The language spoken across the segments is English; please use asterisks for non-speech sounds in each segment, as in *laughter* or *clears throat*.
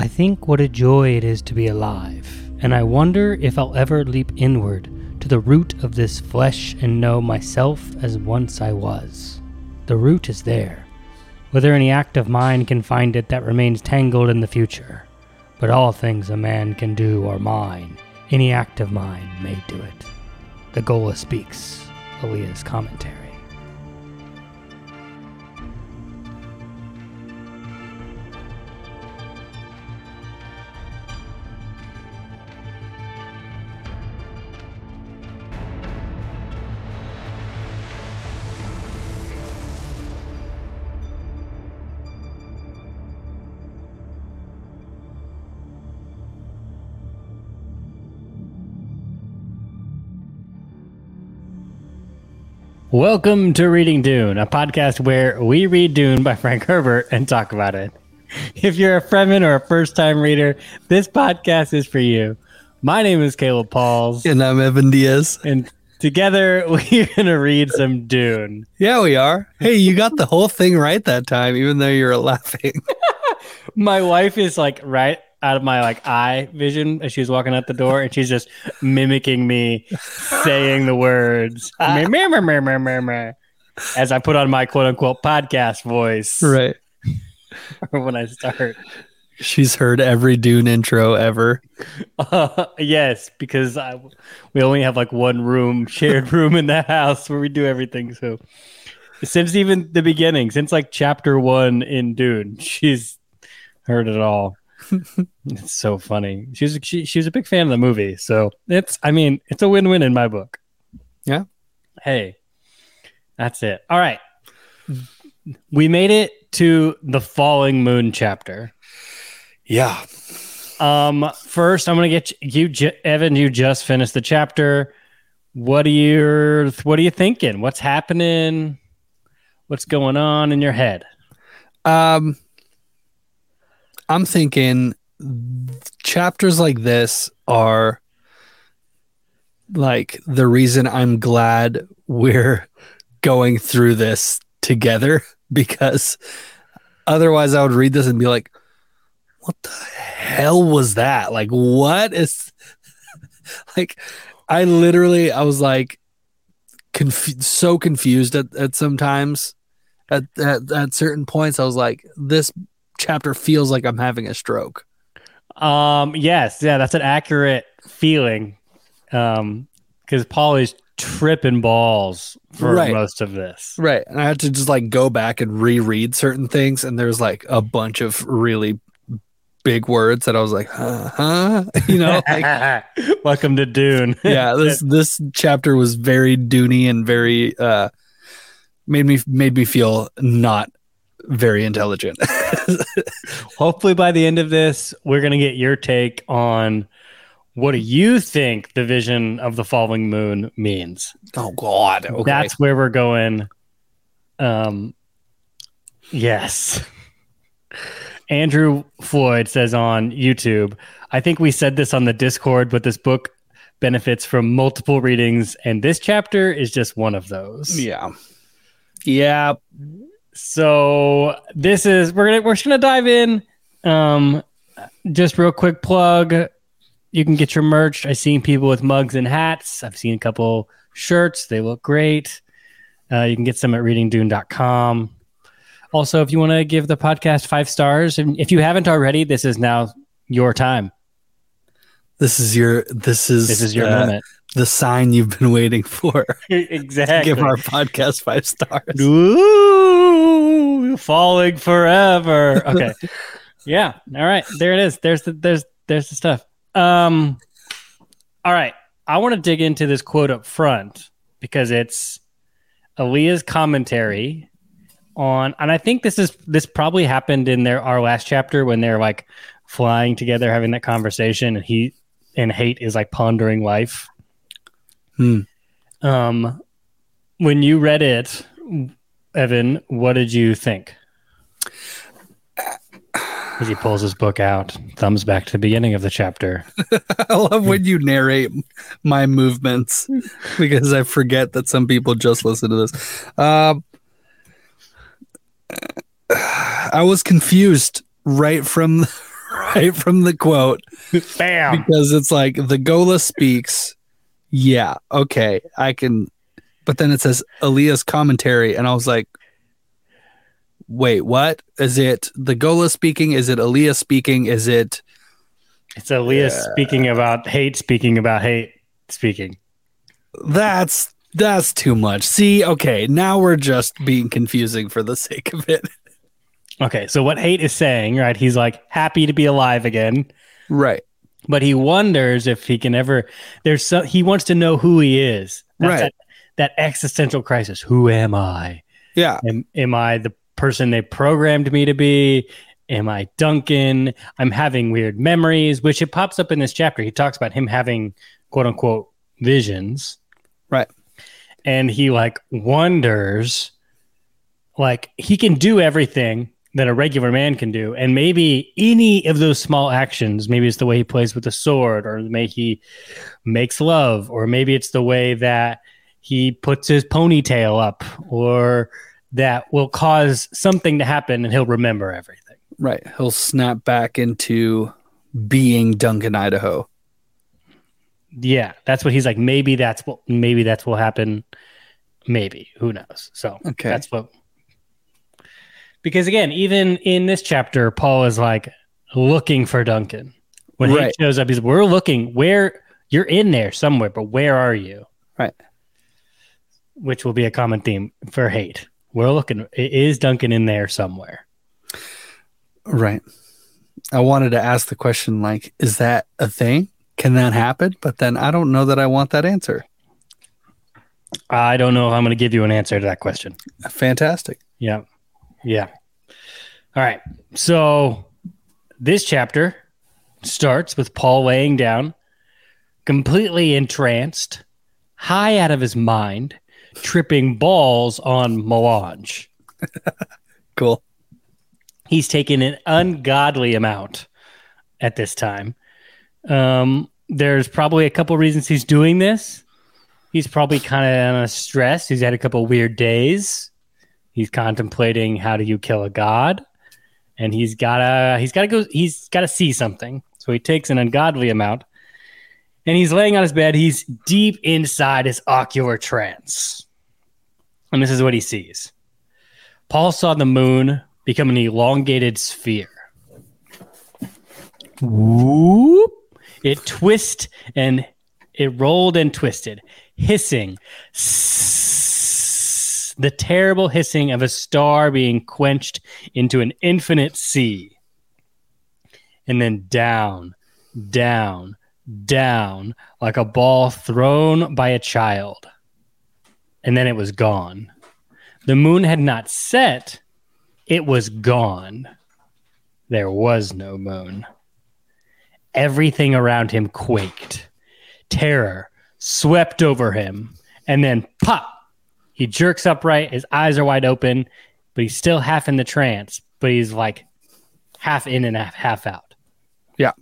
I think what a joy it is to be alive, and I wonder if I'll ever leap inward to the root of this flesh and know myself as once I was. The root is there. Whether any act of mine can find it that remains tangled in the future. But all things a man can do are mine. Any act of mine may do it. The Ghola speaks. Alia's commentary. Welcome to Reading Dune, a podcast where we read Dune by Frank Herbert and talk about it. If you're a Fremen or a first time reader, this podcast is for you. My name is Caleb Pauls. And I'm Evan Diaz. And together *laughs* we're going to read some Dune. Yeah, we are. Hey, you got the whole thing right that time, even though you were laughing. *laughs* My wife is like right out of my like eye vision as she's walking out the door and she's just mimicking me saying the words *laughs* meh, meh, meh, meh, meh, meh, meh, as I put on my quote unquote podcast voice. Right. *laughs* when I start. She's heard every Dune intro ever. Uh, *laughs* yes, because I, we only have like one room, shared room in the house where we do everything. So since even the beginning, since like chapter one in Dune, she's heard it all it's so funny. She's she, she's a big fan of the movie, so it's I mean it's a win win in my book. Yeah. Hey, that's it. All right, we made it to the falling moon chapter. Yeah. Um. First, I'm gonna get you, you Evan. You just finished the chapter. What are you What are you thinking? What's happening? What's going on in your head? Um I'm thinking chapters like this are like the reason I'm glad we're going through this together *laughs* because otherwise I would read this and be like, what the hell was that? Like, what is *laughs* like, I literally, I was like, conf- so confused at, at sometimes at, at, at certain points. I was like, this chapter feels like I'm having a stroke. Um, yes, yeah, that's an accurate feeling. Um, because Paul is tripping balls for right. most of this. Right. And I had to just like go back and reread certain things, and there's like a bunch of really big words that I was like, huh, huh? *laughs* you know, like, *laughs* welcome to Dune. *laughs* yeah, this this chapter was very Dooney and very uh made me made me feel not very intelligent. *laughs* Hopefully, by the end of this, we're going to get your take on what do you think the vision of the falling moon means? Oh God, okay. that's where we're going. Um, yes. *laughs* Andrew Floyd says on YouTube, I think we said this on the Discord, but this book benefits from multiple readings, and this chapter is just one of those. Yeah. Yeah. So this is we're gonna we're just gonna dive in. Um, just real quick plug. You can get your merch. I've seen people with mugs and hats. I've seen a couple shirts. They look great. Uh, you can get some at readingdune.com. Also, if you want to give the podcast five stars, and if you haven't already, this is now your time. This is your this is this is your uh, moment the sign you've been waiting for. *laughs* exactly. give our podcast five stars. Ooh, falling forever. Okay. yeah. All right. There it is. There's the there's there's the stuff. Um all right. I want to dig into this quote up front because it's Alia's commentary on and I think this is this probably happened in their our last chapter when they're like flying together having that conversation and he and Hayt is like pondering life Hmm. Um, when you read it, Evan, what did you think? As he pulls his book out, thumbs back to the beginning of the chapter. *laughs* I love when you narrate my movements because I forget that some people just listen to this. Uh, I was confused right from *laughs* right from the quote Bam. because it's like the Ghola speaks. Yeah, okay, I can. But then it says Alia's commentary, and I was like, wait, what? Is it the Ghola speaking? Is it Alia speaking? Is it It's Alia speaking about Hayt, speaking about Hayt, speaking. that's that's too much. See, okay, now we're just being confusing for the sake of it. Okay, so what Hayt is saying, right? He's like happy to be alive again, Right. but he wonders if he can ever. There's so he wants to know who he is. That's Right. That, existential crisis. Who am I? Yeah. Am, am I the person they programmed me to be? Am I Duncan? I'm having weird memories, which it pops up in this chapter. He talks about him having quote unquote visions. Right. And he like wonders, like, he can do everything that a regular man can do. And maybe any of those small actions, maybe it's the way he plays with the sword, or maybe he makes love, or maybe it's the way that he puts his ponytail up, or that will cause something to happen and he'll remember everything. Right. He'll snap back into being Duncan, Idaho. Yeah, that's what he's like. Maybe that's what maybe that's what happen. Maybe who knows? So Okay. that's what. Because again, even in this chapter, Paul is like looking for Duncan. When Right. he shows up, he's we're looking where you're in there somewhere, but where are you? Right. Which will be a common theme for Hayt. We're looking. Is Duncan in there somewhere? Right. I wanted to ask the question like, is that a thing? Can that happen? But then I don't know that I want that answer. I don't know if I'm going to give you an answer to that question. Fantastic. Yeah. Yeah. All right. So this chapter starts with Paul laying down, completely entranced, high out of his mind, tripping balls on melange. *laughs* Cool. He's taken an ungodly amount at this time. Um, there's probably a couple reasons he's doing this. He's probably kind of on a stress. He's had a couple weird days. He's contemplating how do you kill a god, and he's gotta he's gotta go he's gotta see something. So he takes an ungodly amount, and he's laying on his bed. He's deep inside his ocular trance, and this is what he sees. Paul saw the moon become an elongated sphere. Whoop. It twisted and it rolled and twisted, hissing. Sss, the terrible hissing of a star being quenched into an infinite sea. And then down, down, down, like a ball thrown by a child. And then it was gone. The moon had not set, it was gone. There was no moon. Everything around him quaked. Terror swept over him. And then pop! He jerks upright. His eyes are wide open, but he's still half in the trance, but he's like half in and half, half out. Yeah.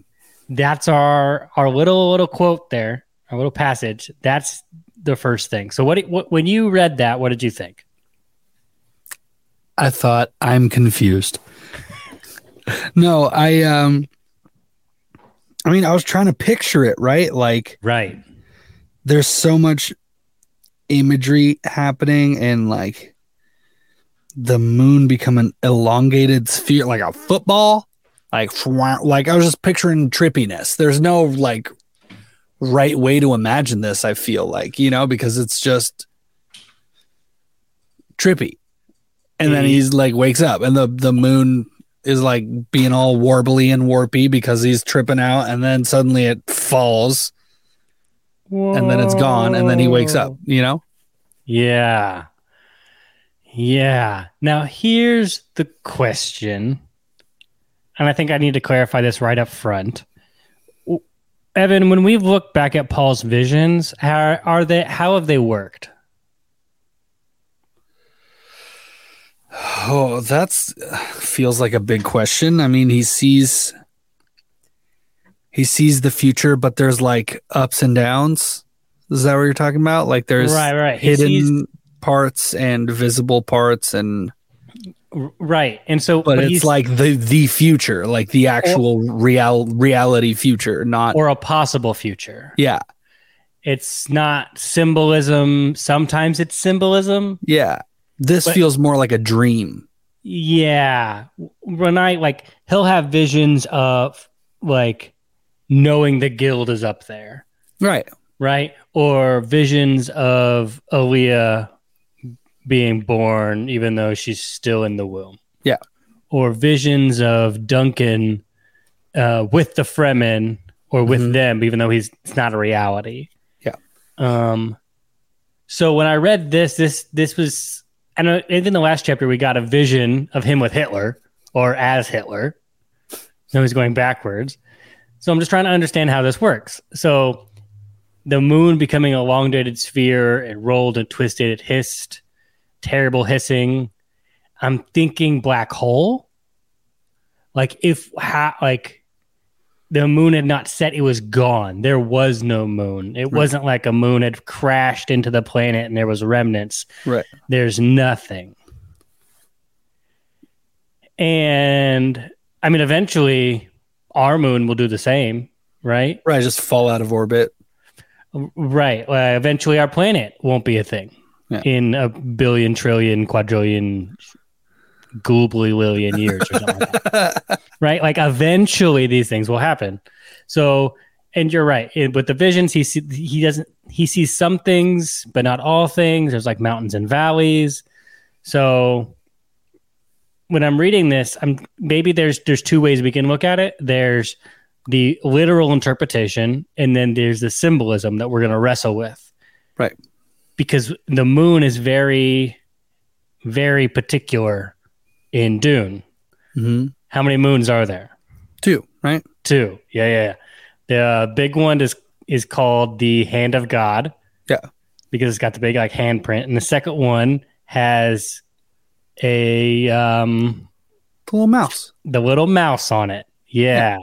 That's our our little little quote there, our little passage. That's the first thing. So what, what when you read that, what did you think? I thought I'm confused. *laughs* no, I um I mean, I was trying to picture it, right? Like Right. there's so much imagery happening and like the moon become an elongated sphere like a football like like i was just picturing trippiness there's no like right way to imagine this i feel like you know because it's just trippy and then Mhm. he's like wakes up and the the moon is like being all warbly and warpy because he's tripping out and then suddenly it falls and then it's gone and then he wakes up you know Yeah. Yeah. Now here's the question. And I think I need to clarify this right up front. Evan, when we've looked back at Paul's visions, how are they how have they worked? oh that's feels like a big question i mean he sees he sees the future but there's like ups and downs is that what you're talking about like there's right, right. He hidden sees- parts and visible parts and right. And so, but, it's he's- like the the future, like the actual real reality future, not or a possible future. yeah, It's not symbolism. Sometimes it's symbolism. yeah. This But- feels more like a dream. Yeah. When I like, he'll have visions of like knowing the guild is up there, Right. right? Or visions of Alia being born, even though she's still in the womb. Yeah. Or visions of Duncan uh, with the Fremen or with Mhm. them, even though he's it's not a reality. Yeah. Um. So when I read this, this this was, and in the last chapter we got a vision of him with Hitler or as Hitler. So he's going backwards. So I'm just trying to understand how this works. So the moon becoming a elongated sphere, it rolled and twisted, it hissed, terrible hissing. I'm thinking black hole. Like if ha- like the moon had not set, it was gone. There was no moon. It wasn't like a moon had crashed into the planet and there was remnants. Right. There's nothing. And I mean, eventually our moon will do the same, right? Right. Just fall out of orbit. Right. Uh, eventually, our planet won't be a thing Yeah. in a billion, trillion, quadrillion, gloobly lillion years or something. like that. *laughs* Right. Like eventually, these things will happen. So, and you're right. It- with the visions, he see, he doesn't he sees some things, but not all things. There's like mountains and valleys. So, when I'm reading this, I'm maybe there's there's two ways we can look at it. There's the literal interpretation, and then there's the symbolism that we're going to wrestle with. Right. Because the moon is very, very particular in Dune. hmm How many moons are there? Two. Right. Two. Yeah, yeah. yeah. The big one is is called the Hand of God. Yeah. Because it's got the big like handprint, and the second one has a um The little mouse. the little mouse on it. Yeah.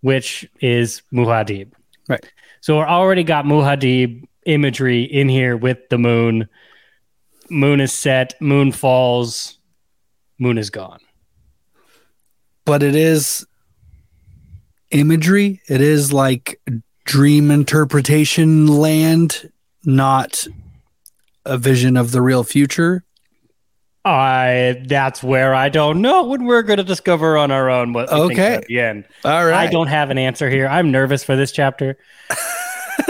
Which is Muad'Dib. Right. So we're already got Muad'Dib imagery in here with the moon. Moon is set, moon falls, moon is gone. But it is imagery. It is like dream interpretation land, not a vision of the real future. I that's where I don't know when we're going to discover on our own what Okay. at the end. All right. I don't have an answer here. I'm nervous for this chapter *laughs*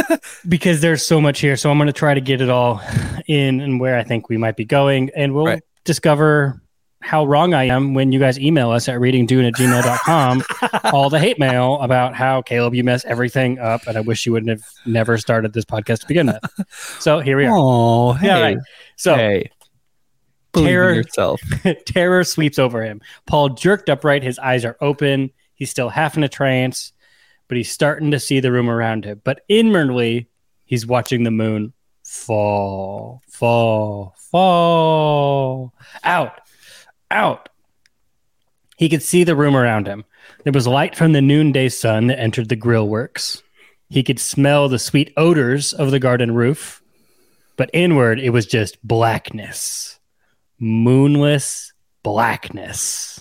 *laughs* because there's so much here. So I'm going to try to get it all in and where I think we might be going. And we'll Right. discover how wrong I am when you guys email us at readingdune at gmail.com *laughs* all the hate mail about how Caleb, you mess everything up. And I wish you wouldn't have never started this podcast to begin with. So here we are. Oh, hey. Yeah, right. So hey. Terror- yourself. *laughs* Terror sweeps over him. Paul jerked upright. His eyes are open. He's still half in a trance, but he's starting to see the room around him. But inwardly, he's watching the moon fall, fall, fall, out, out. He could see the room around him. There was light from the noonday sun that entered the grill works. He could smell the sweet odors of the garden roof, but inward it was just blackness moonless blackness.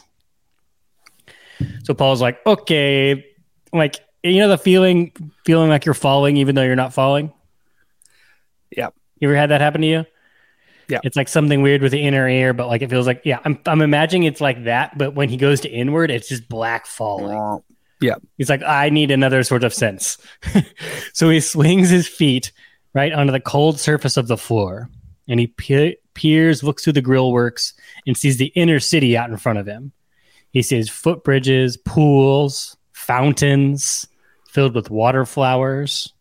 So Paul's like, okay, like you know the feeling feeling like you're falling even though you're not falling? yeah You ever had that happen to you? Yeah. It's like something weird with the inner ear, but like it feels like yeah, I'm I'm imagining it's like that, but when he goes to inward, it's just black falling. Yeah he's like, I need another sort of sense. *laughs* so he swings his feet right onto the cold surface of the floor and he pe- peers, looks through the grill works, and sees the inner city out in front of him. He sees footbridges, pools, fountains filled with water flowers.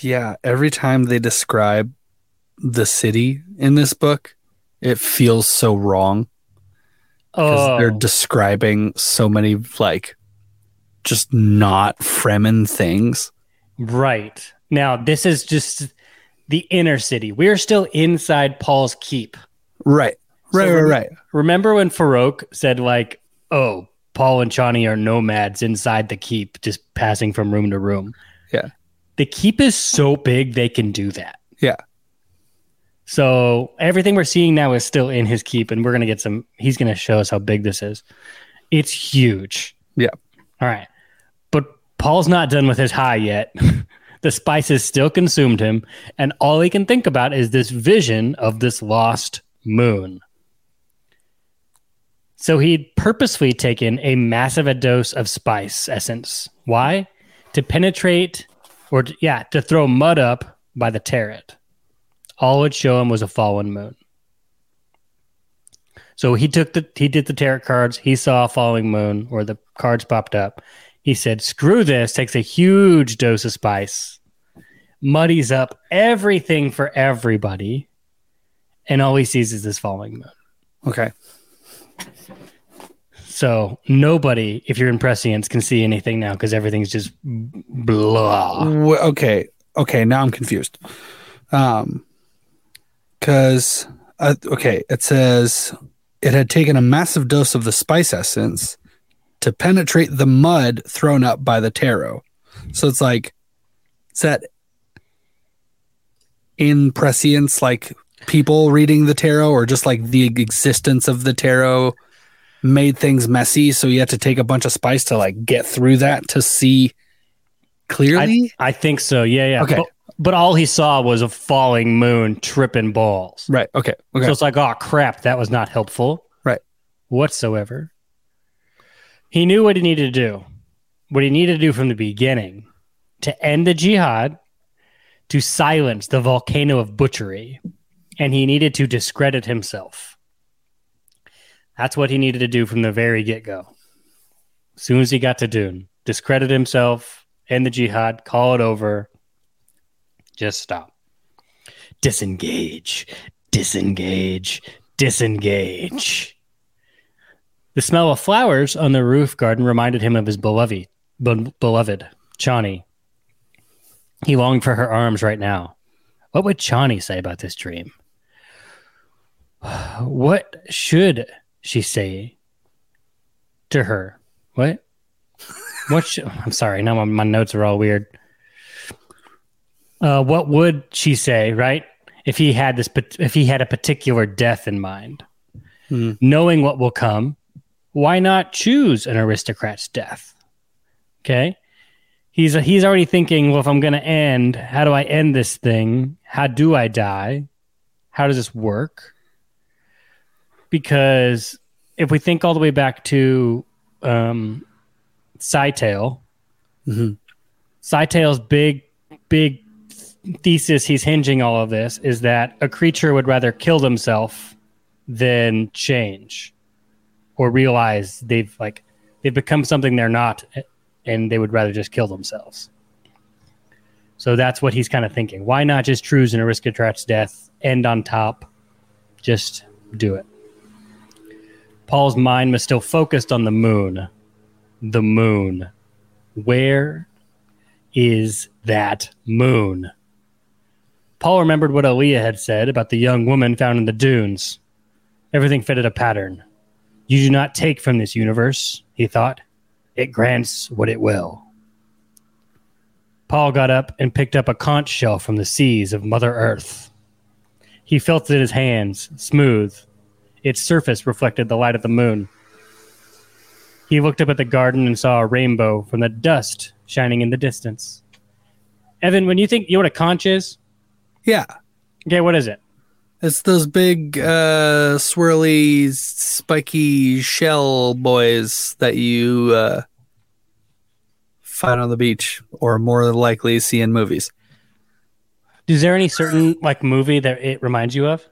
Yeah. Every time they describe the city in this book, it feels so wrong because Oh, they're describing so many like just not Fremen things. right. Now, this is just the inner city. We're still inside Paul's keep. Right. Right. So right. rem- Right. Remember when Farok said, like, oh, Paul and Chani are nomads inside the keep, just passing from room to room? Yeah. The keep is so big they can do that. Yeah. So everything we're seeing now is still in his keep, and we're gonna get some. He's gonna show us how big this is. It's huge. Yeah. All right, but Paul's not done with his high yet. *laughs* the spices still consumed him, and all he can think about is this vision of this lost moon. So he'd purposefully taken a massive dose of spice essence. Why? To penetrate, or to, yeah, to throw mud up by the tarot. All it would show him was a fallen moon. So he took the he did the tarot cards. He saw a falling moon, or the cards popped up. He said, "Screw this!" Takes a huge dose of spice, muddies up everything for everybody, and all he sees is this falling moon. Okay. So nobody, if you're in prescience, can see anything now because everything's just blah. Okay. Okay. Now I'm confused. Um, because uh, okay, it says it had taken a massive dose of the spice essence to penetrate the mud thrown up by the tarot. So it's like, is that in prescience, like people reading the tarot, or just like the existence of the tarot made things messy? So you had to take a bunch of spice to like get through that to see clearly. I think so. Yeah, yeah. Okay. But, but all he saw was a falling moon tripping balls. right. Okay. Okay. So it's like, oh crap, that was not helpful. Right. Whatsoever. He knew what he needed to do. What he needed to do from the beginning to end the jihad, to silence the volcano of butchery, and he needed to discredit himself. That's what he needed to do from the very get go. As soon as he got to Dune, discredit himself, and the jihad, call it over, just stop. Disengage, disengage, disengage. The smell of flowers on the roof garden reminded him of his beloved, be- beloved Chani. He longed for her arms right now. What would Chani say about this dream? What should she say to her? What? What? Sh- *laughs* I'm sorry. Now my, my notes are all weird. Uh, what would she say, right? If he had this, if he had a particular death in mind, Hmm. knowing what will come, why not choose an aristocrat's death? Okay, he's he's already thinking. Well, if I'm going to end, how do I end this thing? How do I die? How does this work? Because if we think all the way back to um, Scytale, Mhm. Scytale's big, big thesis he's hinging all of this is that a creature would rather kill themselves than change or realize they've like they've become something they're not and they would rather just kill themselves. So that's what he's kind of thinking. Why not just choose an aristocrat's death, end on top, just do it. Paul's mind was still focused on the moon. The moon. Where is that moon? Paul remembered what Alia had said about the young woman found in the dunes. Everything fitted a pattern. You do not take from this universe, he thought. It grants what it will. Paul got up and picked up a conch shell from the seas of Mother Earth. He felt it in his hands, smooth. Its surface reflected the light of the moon. He looked up at the garden and saw a rainbow from the dust shining in the distance. Evan, when you think you know what a conch is? Yeah. Okay, what is it? It's those big, uh, swirly, spiky shell boys that you uh, find on the beach, or more likely see in movies. Is there any certain like movie that it reminds you of?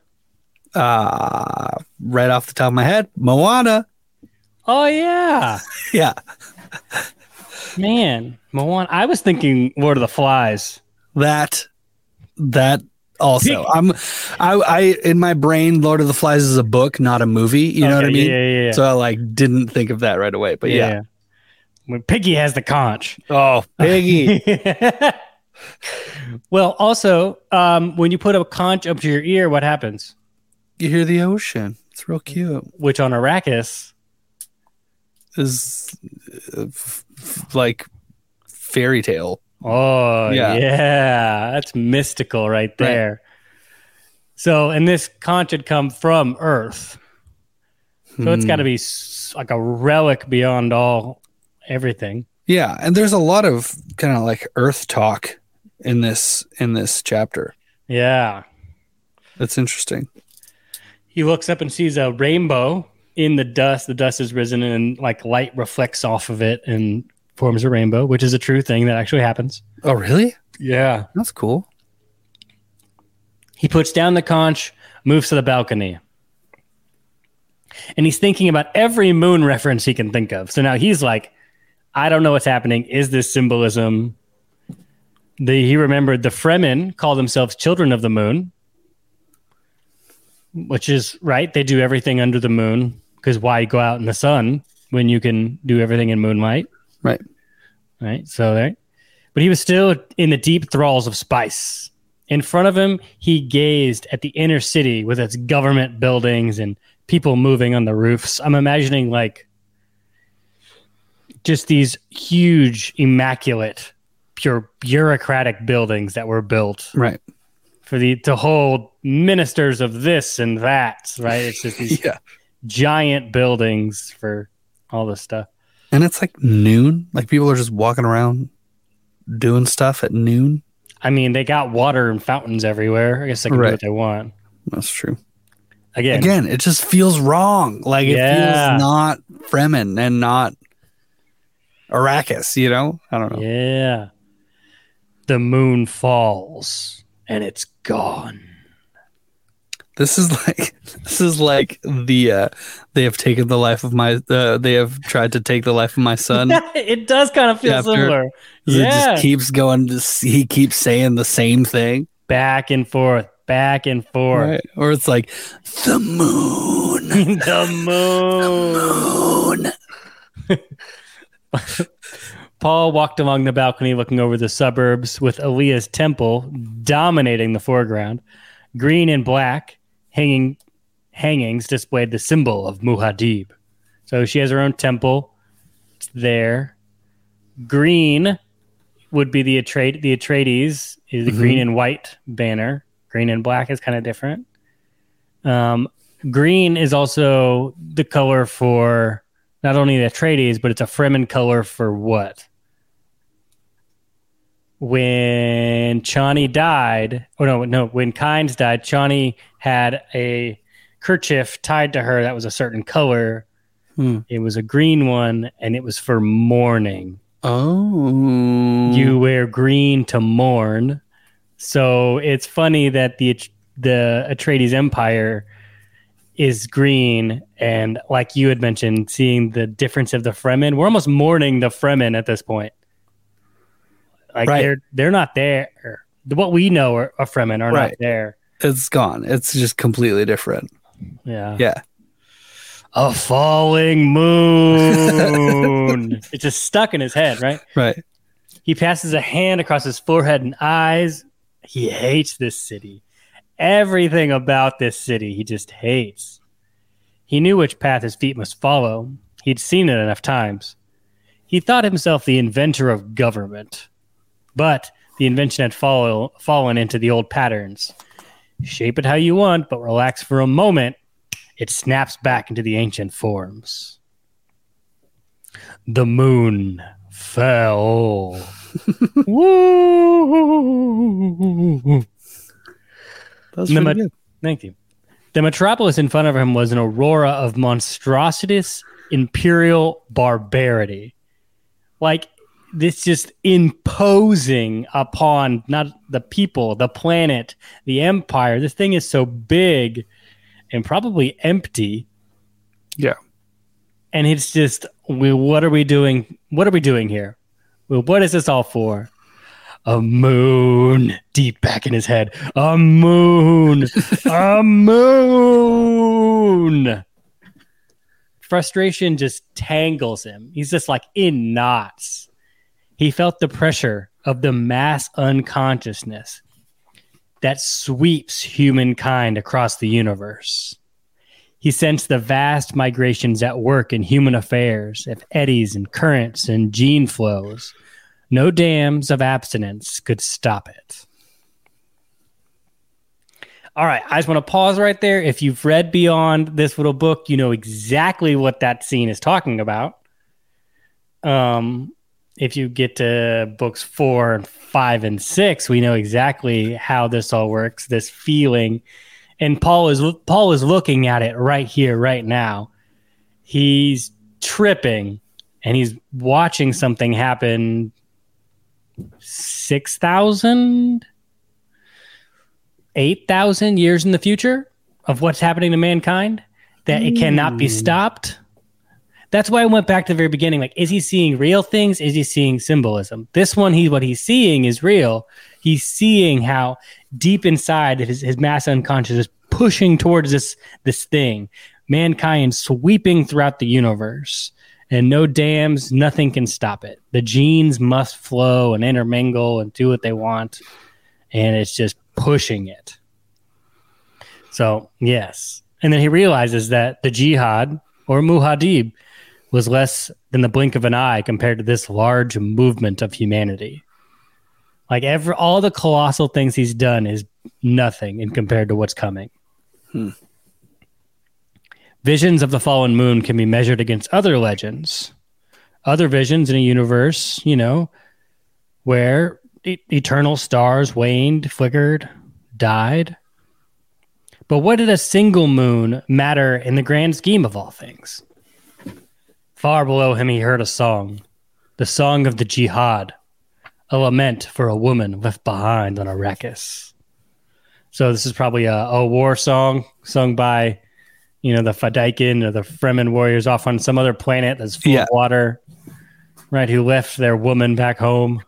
Uh, right off the top of my head, Moana. Oh yeah, *laughs* Yeah, man, Moana. I was thinking Lord of the Flies. that that also. I'm, I, I in my brain, Lord of the Flies is a book, not a movie. You know what I mean? Yeah, yeah, yeah. So I like didn't think of that right away. But yeah. When Piggy has the conch. Oh, Piggy. *laughs* well, also, um, when you put a conch up to your ear, what happens? You hear the ocean. It's real cute. Which on Arrakis, Is uh, f- f- like fairy tale. oh Yeah. yeah, that's mystical right there. So, and this conch had come from Earth. So it's got to be like a relic beyond all everything. Yeah, and there's a lot of kind of like earth talk in this in this chapter. Yeah. That's interesting. He looks up and sees a rainbow in the dust. The dust has risen and like light reflects off of it and forms a rainbow, which is a true thing that actually happens. Oh, really? Yeah. That's cool. He puts down the conch, moves to the balcony. And he's thinking about every moon reference he can think of. So now he's like, I don't know what's happening. Is this symbolism? The, he remembered the Fremen call themselves children of the moon, which is right. They do everything under the moon because why go out in the sun when you can do everything in moonlight? Right. Right. So there. But he was still in the deep thralls of spice. In front of him, he gazed at the inner city with its government buildings and people moving on the roofs. I'm imagining like just these huge, immaculate, pure bureaucratic buildings that were built Right. For the to hold ministers of this and that. Right? It's just *laughs* these Yeah. giant buildings for all this stuff. And it's like noon. Like people are just walking around doing stuff at noon. I mean, they got water and fountains everywhere. I guess they can do what they want. That's true. Again, Again, it just feels wrong. Like it Yeah. feels not Fremen and not Arrakis, you know? I don't know. yeah. The moon falls and it's gone. This is *laughs* like this is like the uh they have taken the life of my uh, they have tried to take the life of my son. *laughs* it does kind of feel similar. It Yeah. just keeps going s- he keeps saying the same thing. back and forth, back and forth. Right. Or it's like the moon. *laughs* the moon. Moon. Paul walked along the balcony looking over the suburbs with Alia's temple dominating the foreground. Green and black hanging hangings displayed the symbol of Muad'Dib. So she has her own temple. It's there. Green would be the Atrade the Atreides is the Mhm. green and white banner. Green and black is kind of different. Um, green is also the color for not only the Atreides, but it's a Fremen color for what? When Chani died, oh no, no, when Kynes died, Chani had a kerchief tied to her that was a certain color. Hmm. It was a green one, and it was for mourning. Oh. You wear green to mourn. So it's funny that the the Atreides Empire is green, and like you had mentioned, seeing the difference of the Fremen, we're almost mourning the Fremen at this point. Like Right. they're they're not there. What we know are, of Fremen are Right. not there. it's gone. It's just completely different. Yeah. Yeah. A falling moon. *laughs* it's just stuck in his head, right? Right. He passes a hand across his forehead and eyes. He hates this city. Everything about this city he just hates. He knew which path his feet must follow. He'd seen it enough times. He thought himself the inventor of government, but the invention had follow, fallen into the old patterns. Shape it how you want, but relax for a moment. It snaps back into the ancient forms. The moon fell. *laughs* Woo! That's The ma-. Thank you. The metropolis in front of him was an aurora of monstrosities imperial barbarity. Like this just imposing upon not the people, the planet, the empire. This thing is so big and probably empty. Yeah. And it's just, we, what are we doing? What are we doing here? Well, what is this all for? A moon deep back in his head. A moon. *laughs* a moon. Frustration just tangles him. He's just like in knots. He felt the pressure of the mass unconsciousness that sweeps humankind across the universe. He sensed the vast migrations at work in human affairs of eddies and currents and gene flows. No dams of abstinence could stop it. All right, I just want to pause right there. If you've read beyond this little book, you know exactly what that scene is talking about. Um, if you get to books four and five and six, we know exactly how this all works. This feeling, and Paul is Paul is looking at it right here, right now. He's tripping, and he's watching something happen. Six thousand 8,000 years in the future of what's happening to mankind, that it cannot be stopped. That's why I went back to the very beginning. Like, is he seeing real things? Is he seeing symbolism? This one, he what he's seeing is real. He's seeing how deep inside his, his mass unconscious is pushing towards this this thing, mankind sweeping throughout the universe, and no dams, nothing can stop it. The genes must flow and intermingle and do what they want, and it's just pushing it. So, yes. And then he realizes that the jihad or Muad'Dib was less than the blink of an eye compared to this large movement of humanity. Like every all the colossal things he's done is nothing in compared to what's coming. Hmm. Visions of the fallen moon can be measured against other legends, other visions in a universe, you know, where e- eternal stars waned, flickered, died. But what did a single moon matter in the grand scheme of all things? Far below him, he heard a song, the song of the jihad, a lament for a woman left behind on Arrakis. So this is probably a, a war song sung by, you know, the Fedaykin or the Fremen warriors off on some other planet that's full Yeah. of water, right? Who left their woman back home.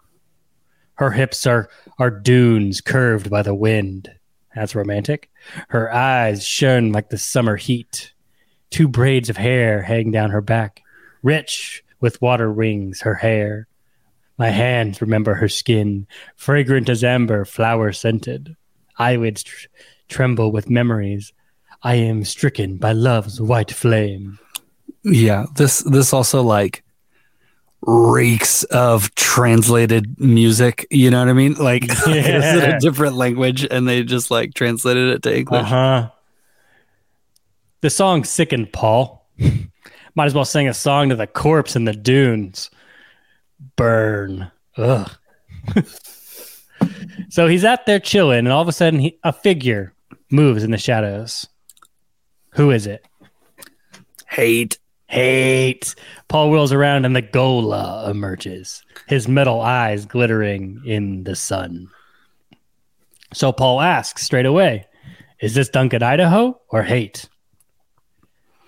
Her hips are are dunes curved by the wind. That's romantic. Her eyes shone like the summer heat. Two braids of hair hang down her back, rich with water rings her hair. My hands remember her skin, fragrant as amber, flower scented. Eyelids tr- tremble with memories. I am stricken by love's white flame. Yeah, this this also like reeks of translated music. You know what I mean? Like *laughs* it's in a different language, and they just like translated it to English. Uh huh. The song sickened Paul. *laughs* Might as well sing a song to the corpse in the dunes. Burn. Ugh. *laughs* so he's out there chilling, and all of a sudden, he, a figure moves in the shadows. Who is it? Hayt. Hayt. Paul whirls around, and the Ghola emerges, his metal eyes glittering in the sun. So Paul asks straight away, Is this Duncan Idaho or Hayt?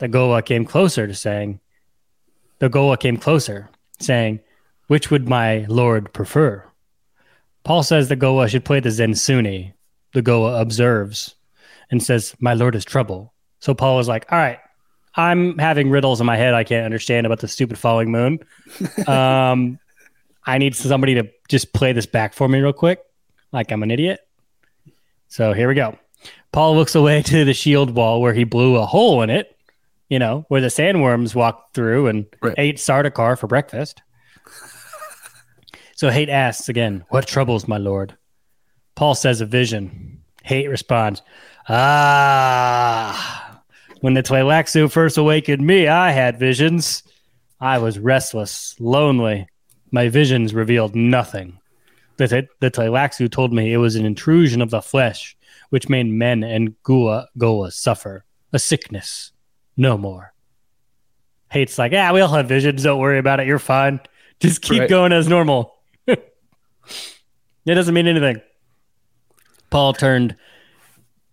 The Ghola came closer to saying, The Ghola came closer, saying, Which would my lord prefer? Paul says the Ghola should play the Zensuni. The Ghola observes and says, My lord is trouble. So Paul is like, All right, I'm having riddles in my head I can't understand about the stupid falling moon. *laughs* um, I need somebody to just play this back for me real quick, like I'm an idiot. So here we go. Paul looks away *laughs* to the shield wall where he blew a hole in it, you know, where the sandworms walked through and Right. ate Sardaukar for breakfast. so Hayt asks again, What troubles my lord? Paul says a vision. Hayt responds, Ah, when the Tleilaxu first awakened me, I had visions. I was restless, lonely. My visions revealed nothing. The, the, the told me it was an intrusion of the flesh, which made men and Gula Ghola suffer. A sickness. No more. Hayt's like, yeah, we all have visions. Don't worry about it. You're fine. Just keep Right. going as normal. *laughs* it doesn't mean anything. Paul turned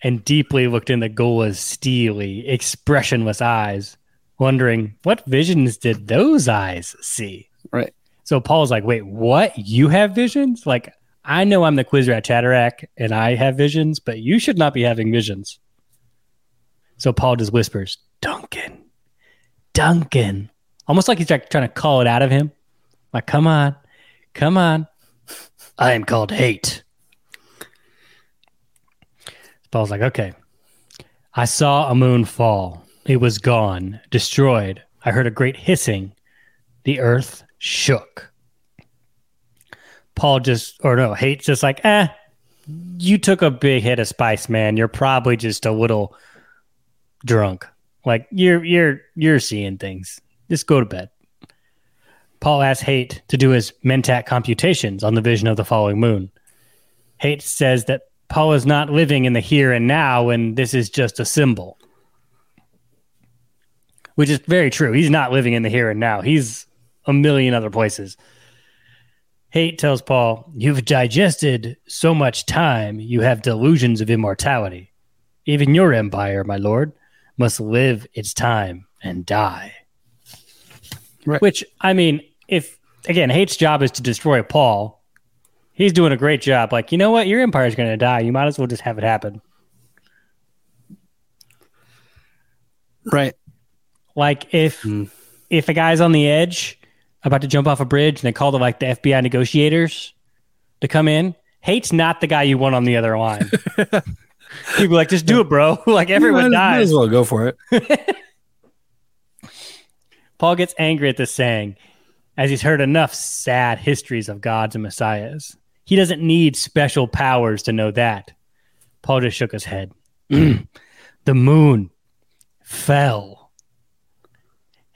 and deeply looked in the Ghola's steely, expressionless eyes, wondering what visions did those eyes see? Right. So Paul's like, wait, what? You have visions? Like, I know I'm the Kwisatz Haderach and I have visions, but you should not be having visions. So Paul just whispers, Duncan, Duncan. Almost like he's like trying to call it out of him. Like, come on, come on. I am called Hayt. Paul's like, okay. I saw a moon fall. It was gone, destroyed. I heard a great hissing. The earth shook. Paul just, or no, Hayt's just like, eh, you took a big hit of spice, man. You're probably just a little drunk. Like you're you're you're seeing things. Just go to bed. Paul asks Hayt to do his Mentat computations on the vision of the following moon. Hayt says that Paul is not living in the here and now, and this is just a symbol. Which is very true. He's not living in the here and now. He's a million other places. Hayt tells Paul, You've digested so much time, you have delusions of immortality. Even your empire, my lord, must live its time and die. Right. Which, I mean, if, again, Hayt's job is to destroy Paul, he's doing a great job. Like, you know what? Your empire's going to die. You might as well just have it happen. Right. Like, if Mm. if a guy's on the edge about to jump off a bridge and they call the like the FBI negotiators to come in, Hayt's not the guy you want on the other line. *laughs* People like, just do it, bro. *laughs* like everyone might, Might dies. as well go for it. *laughs* Paul gets angry at this saying, as he's heard enough sad histories of gods and messiahs. He doesn't need special powers to know that. Paul just shook his head. *clears throat* the moon fell.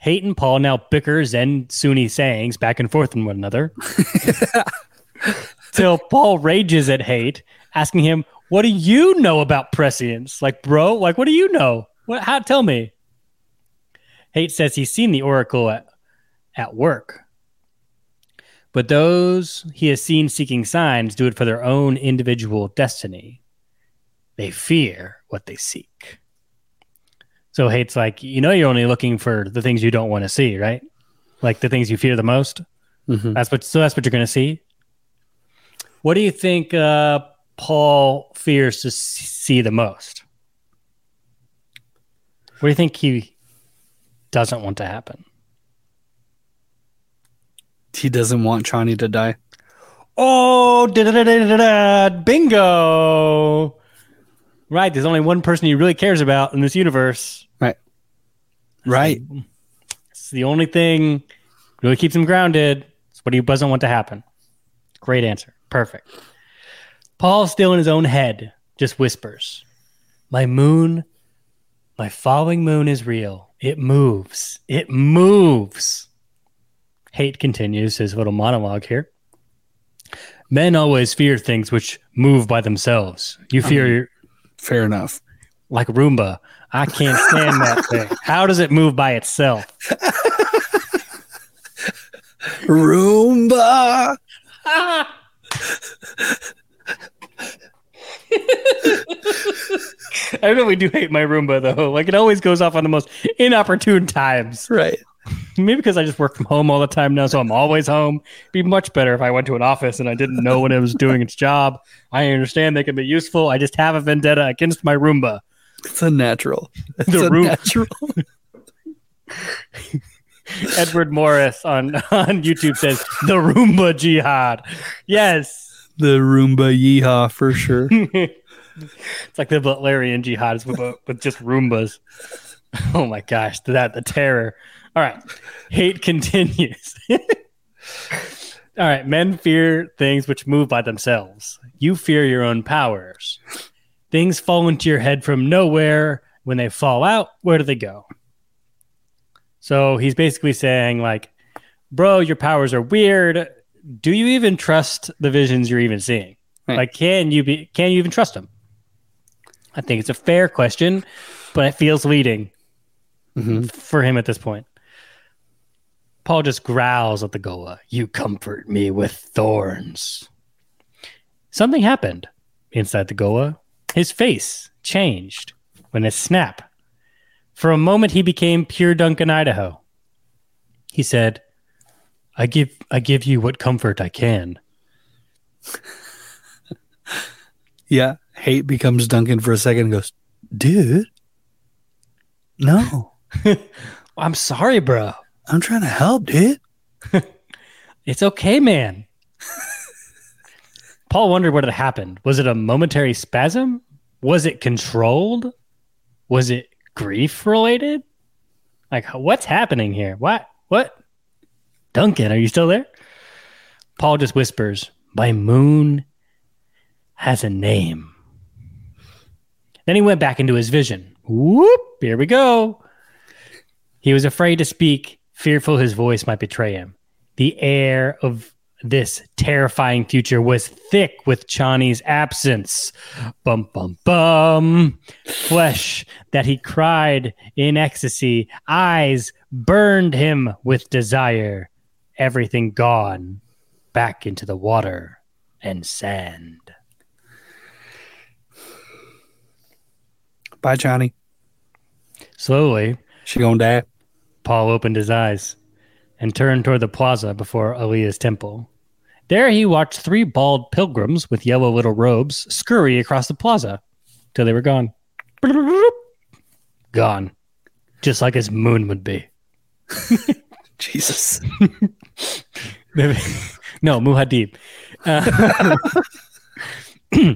Hayt and Paul now bickers Zensunni sayings back and forth in one another. *laughs* Till Paul rages at Hayt, asking him, What do you know about prescience? Like, bro, like, what do you know? What, how, tell me. Hayt says he's seen the oracle at, at work. But those he has seen seeking signs do it for their own individual destiny. They fear what they seek. So Hayt's like, you know, you're only looking for the things you don't want to see, right? Like the things you fear the most. Mhm. That's what. So that's what you're going to see. What do you think uh, Paul fears to see the most? What do you think he doesn't want to happen? He doesn't want Chani to die. Oh, da-da-da-da-da-da, bingo! Right, there's only one person he really cares about in this universe. Right. Right. It's the only thing really keeps him grounded. It's what he doesn't want to happen. Great answer. Perfect. Paul, still in his own head, just whispers, My moon, my falling moon is real. It moves. It moves. Hayt continues his little monologue here. Men always fear things which move by themselves. You fear Fair enough. like Roomba. I can't stand that *laughs* thing. How does it move by itself? Roomba. *laughs* I really do hate my Roomba though. Like it always goes off on the most inopportune times. Right. Maybe because I just work from home all the time now, so I'm always home. Be much better if I went to an office and I didn't know when it was doing its job. I understand they can be useful. I just have a vendetta against my Roomba. It's unnatural. It's The room- unnatural. *laughs* Edward Morris on *laughs* on YouTube says the Roomba jihad. Yes. The Roomba yeehaw for sure. *laughs* it's like the Butlerian jihad with, with just Roombas. *laughs* Oh my gosh, that the terror. All right, Hayt continues. *laughs* All right, men fear things which move by themselves. You fear your own powers. Things fall into your head from nowhere. When they fall out, where do they go? So he's basically saying, like, bro, your powers are weird. Do you even trust the visions you're even seeing? Right. Like, can you be? Can you even trust them? I think it's a fair question, but it feels leading Mhm. for him at this point. Paul just growls at the Ghola. You comfort me with thorns. Something happened inside the Ghola. His face changed when it snap. For a moment, he became pure Duncan, Idaho. He said, "I give, I give you what comfort I can." *laughs* Yeah. Hayt becomes Duncan for a second and goes, dude, no, *laughs* I'm sorry, bro. I'm trying to help, dude. *laughs* It's okay, man. Paul wondered what had happened. Was it a momentary spasm? Was it controlled? Was it grief related? Like, what's happening here? What? What? Duncan, are you still there? Paul just whispers, My moon has a name. Then he went back into his vision. Whoop, here we go. He was afraid to speak, fearful his voice might betray him. The air of this terrifying future was thick with Chani's absence. Bum, bum, bum. Flesh that he cried in ecstasy, eyes burned him with desire. Everything gone back into the water and sand. Bye, Chani. Slowly, She gonna die. Paul opened his eyes and turned toward the plaza before Alia's temple. There he watched three bald pilgrims with yellow little robes scurry across the plaza till they were gone. Gone. Just like his moon would be. *laughs* Jesus. *laughs* *laughs* no, Muad'Dib. Uh, *laughs*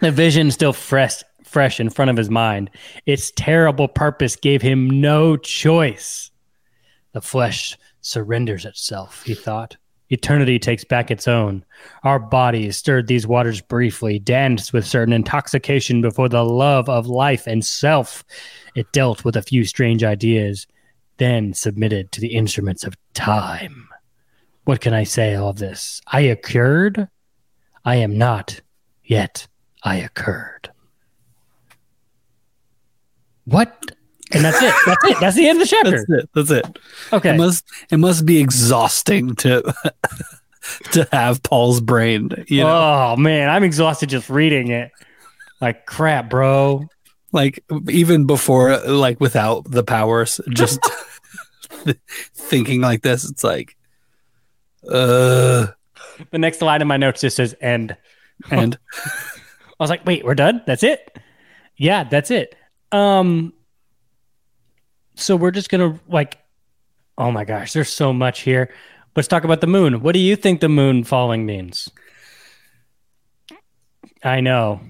the vision still fresh, fresh in front of his mind. Its terrible purpose gave him no choice. The flesh surrenders itself, he thought. Eternity takes back its own. Our bodies stirred these waters briefly, danced with certain intoxication before the love of life and self. It dealt with a few strange ideas, then submitted to the instruments of time. What can I say of this? I occurred? I am not, yet I occurred. What? And that's it. That's it. That's the end of the chapter. That's it. That's it. Okay. It must it must be exhausting to *laughs* to have Paul's brain. You know, Oh man, I'm exhausted just reading it. Like crap, bro. like even before, like without the powers, just *laughs* *laughs* thinking like this, it's like, uh, The next line in my notes just says end. *laughs* and *laughs* I was like, wait, we're done? That's it? Yeah, that's it. Um so we're just gonna like oh my gosh, there's so much here. Let's talk about the moon. What do you think the moon falling means? I know.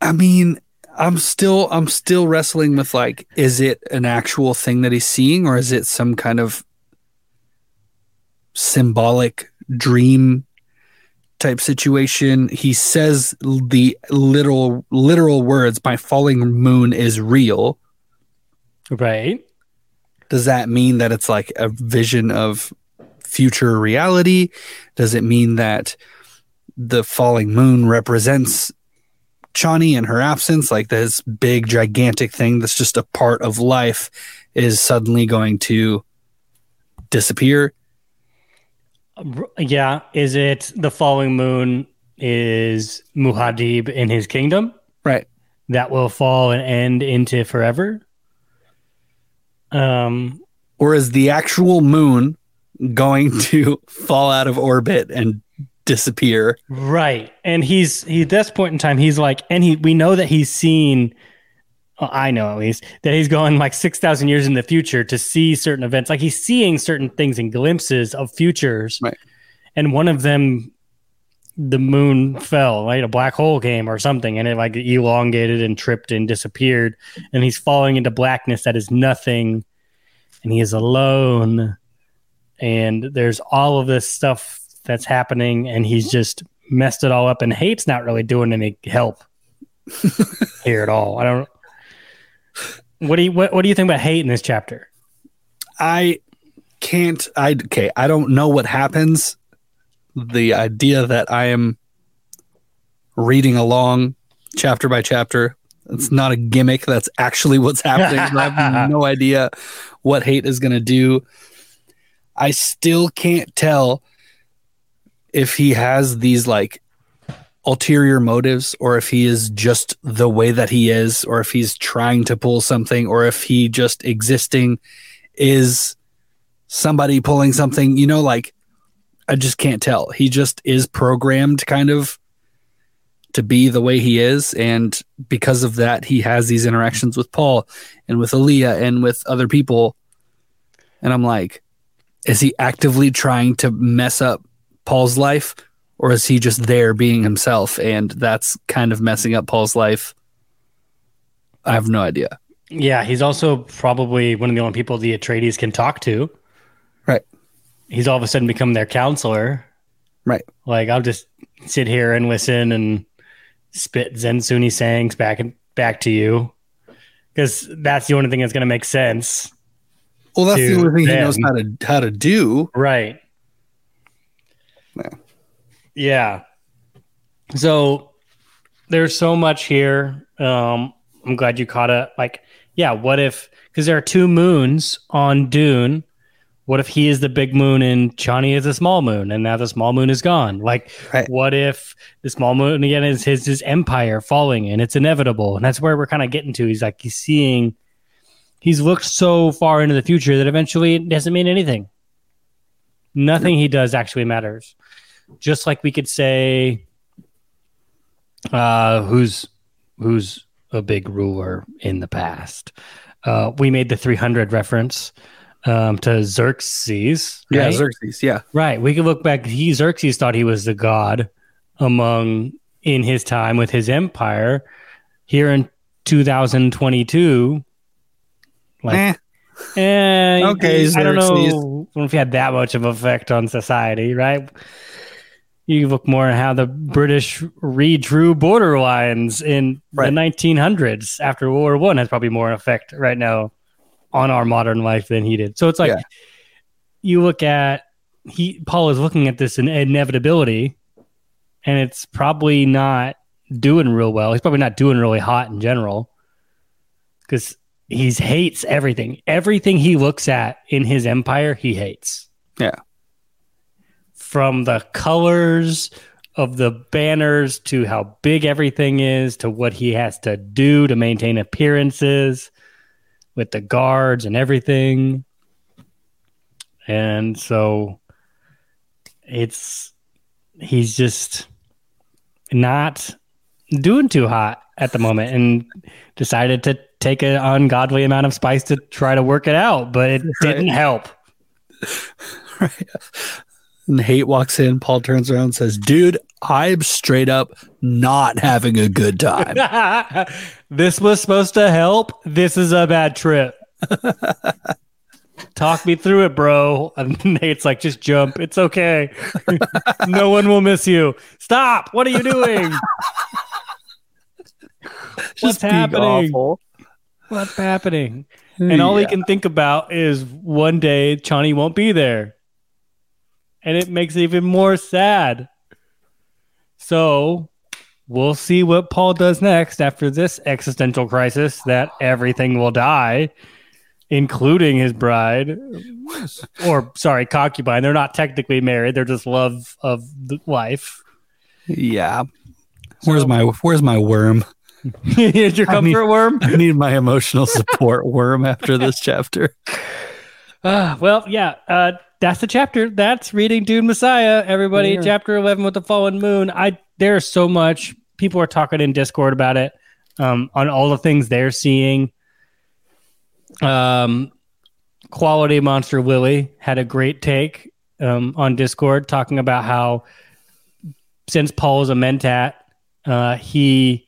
I mean, I'm still I'm still wrestling with like, is it an actual thing that he's seeing, or is it some kind of symbolic dream type situation? He says the literal literal words, "My falling moon is real." Right? Does that mean that it's like a vision of future reality? Does it mean that the falling moon represents Chani and her absence? Like this big, gigantic thing that's just a part of life is suddenly going to disappear? Yeah. Is it the following moon is Muad'Dib in his kingdom Right. that will fall and end into forever? Um Or is the actual moon going *laughs* to fall out of orbit and disappear? Right. And he's he at this point in time, he's like, and he we know that he's seen well, I know at least that he's going like six thousand years in the future to see certain events. Like he's seeing certain things and glimpses of futures. Right. And one of them the moon fell, right? A black hole came or something, and it like elongated and tripped and disappeared. And he's falling into blackness that is nothing, and he is alone. And there's all of this stuff that's happening, and he's just messed it all up. And Hayt's not really doing any help *laughs* here at all. I don't. What do you what, what do you think about Hayt in this chapter? I can't I okay, I don't know what happens. The idea that I am reading along chapter by chapter, it's not a gimmick, that's actually what's happening. I have *laughs* no idea what Hayt is going to do. I still can't tell if he has these like ulterior motives or if he is just the way that he is or if he's trying to pull something or if he just existing is somebody pulling something you know like i just can't tell. He just is programmed kind of to be the way he is and because of that he has these interactions with paul and with Alia and with other people. And i'm like is he actively trying to mess up paul's life or is he just there being himself and that's kind of messing up paul's life i have no idea Yeah, he's also probably one of the only people the Atreides can talk to. Right. He's all of a sudden become their counselor. Right. Like I'll just sit here and listen and spit Zensunni sayings back and back to you because that's the only thing that's going to make sense. Well, that's the only thing he knows how to how to do. Right. Yeah. Yeah. So there's so much here. Um, I'm glad you caught it. Like, yeah, what if because there are two moons on Dune? What if he is the big moon and Chani is the small moon, and now the small moon is gone? Like, Right. what if the small moon again is his his empire falling and it's inevitable? And that's where we're kind of getting to. He's like he's seeing, he's looked so far into the future that eventually it doesn't mean anything. Nothing he does actually matters. Just like we could say, uh, who's who's a big ruler in the past. Uh, we made the 300 reference um, to Xerxes. Yeah, right? Xerxes. Yeah, Right. We could look back. He Xerxes thought he was the god among in his time with his empire. Here in 2022, like, Eh, eh, Okay, I don't know if he had that much of effect on society, right? You look more at how the British redrew border lines in Right. the 1900s after World War One has probably more effect right now on our modern life than he did. So it's like Yeah. you look at he Paul is looking at this in inevitability, and it's probably not doing real well. He's probably not doing really hot in general because he hates everything. Everything he looks at in his empire, he hates. Yeah. From the colors of the banners to how big everything is to what he has to do to maintain appearances with the guards and everything. And so it's he's just not doing too hot at the moment and decided to take an ungodly amount of spice to try to work it out, but it *laughs* Right. didn't help. *laughs* right. And Hayt walks in. Paul turns around and says, "Dude, I'm straight up not having a good time." *laughs* this was supposed to help. This is a bad trip. Talk me through it, bro. And *laughs* Hayt's like, just jump. It's okay. *laughs* no one will miss you. Stop. What are you doing? What's happening? awful. What's happening? And all he can think about is one day Chani won't be there. And it makes it even more sad. So we'll see what Paul does next after this existential crisis that everything will die, including his bride. or, sorry, concubine. They're not technically married, they're just love of the wife. Yeah. Where's my Where's my worm? *laughs* Here's your I mean- comfort worm. I need my emotional support worm after this chapter. Uh, well, yeah, uh, that's the chapter. That's reading Dune Messiah. Everybody, Yeah. chapter eleven with the fallen moon. I there's so much. People are talking in Discord about it. Um, on all the things they're seeing. Um, quality monster Willie had a great take um, on Discord talking about how since Paul is a mentat, uh, he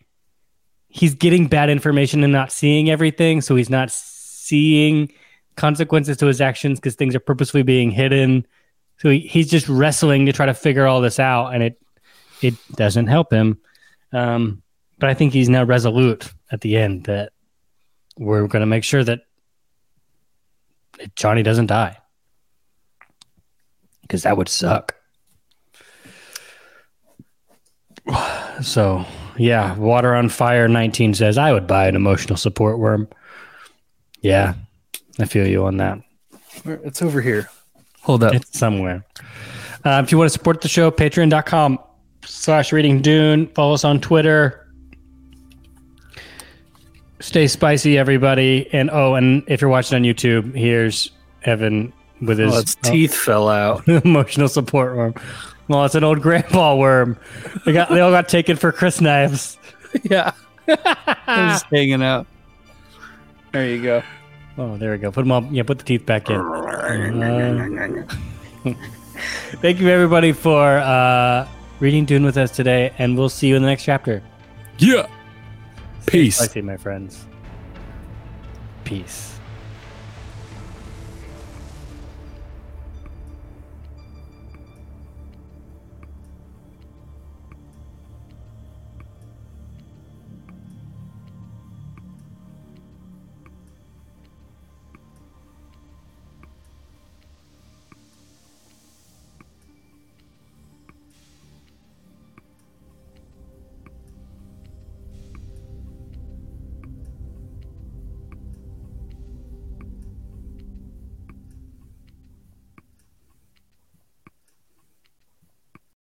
he's getting bad information and not seeing everything, so he's not seeing consequences to his actions because things are purposefully being hidden. So he, he's just wrestling to try to figure all this out, and it it doesn't help him. Um, but I think he's now resolute at the end that we're going to make sure that Chani doesn't die because that would suck. *sighs* So yeah, water on fire. Nineteen says I would buy an emotional support worm. Yeah, I feel you on that. It's over here. Hold up. It's somewhere. Uh, if you want to support the show, patreon.com slash reading Dune. Follow us on Twitter. Stay spicy, everybody. And oh, and if you're watching on YouTube, here's Evan with his Oh, its teeth *laughs* fell out. emotional support worm. Well, it's an old grandpa worm. They got they all got taken for crysknives. yeah. *laughs* Just hanging out. There you go. Oh, there we go. Put them all. Yeah, put the teeth back in. *laughs* Uh, *laughs* thank you, everybody, for uh, reading Dune with us today, and we'll see you in the next chapter. Yeah. Peace. I see, my friends. Peace.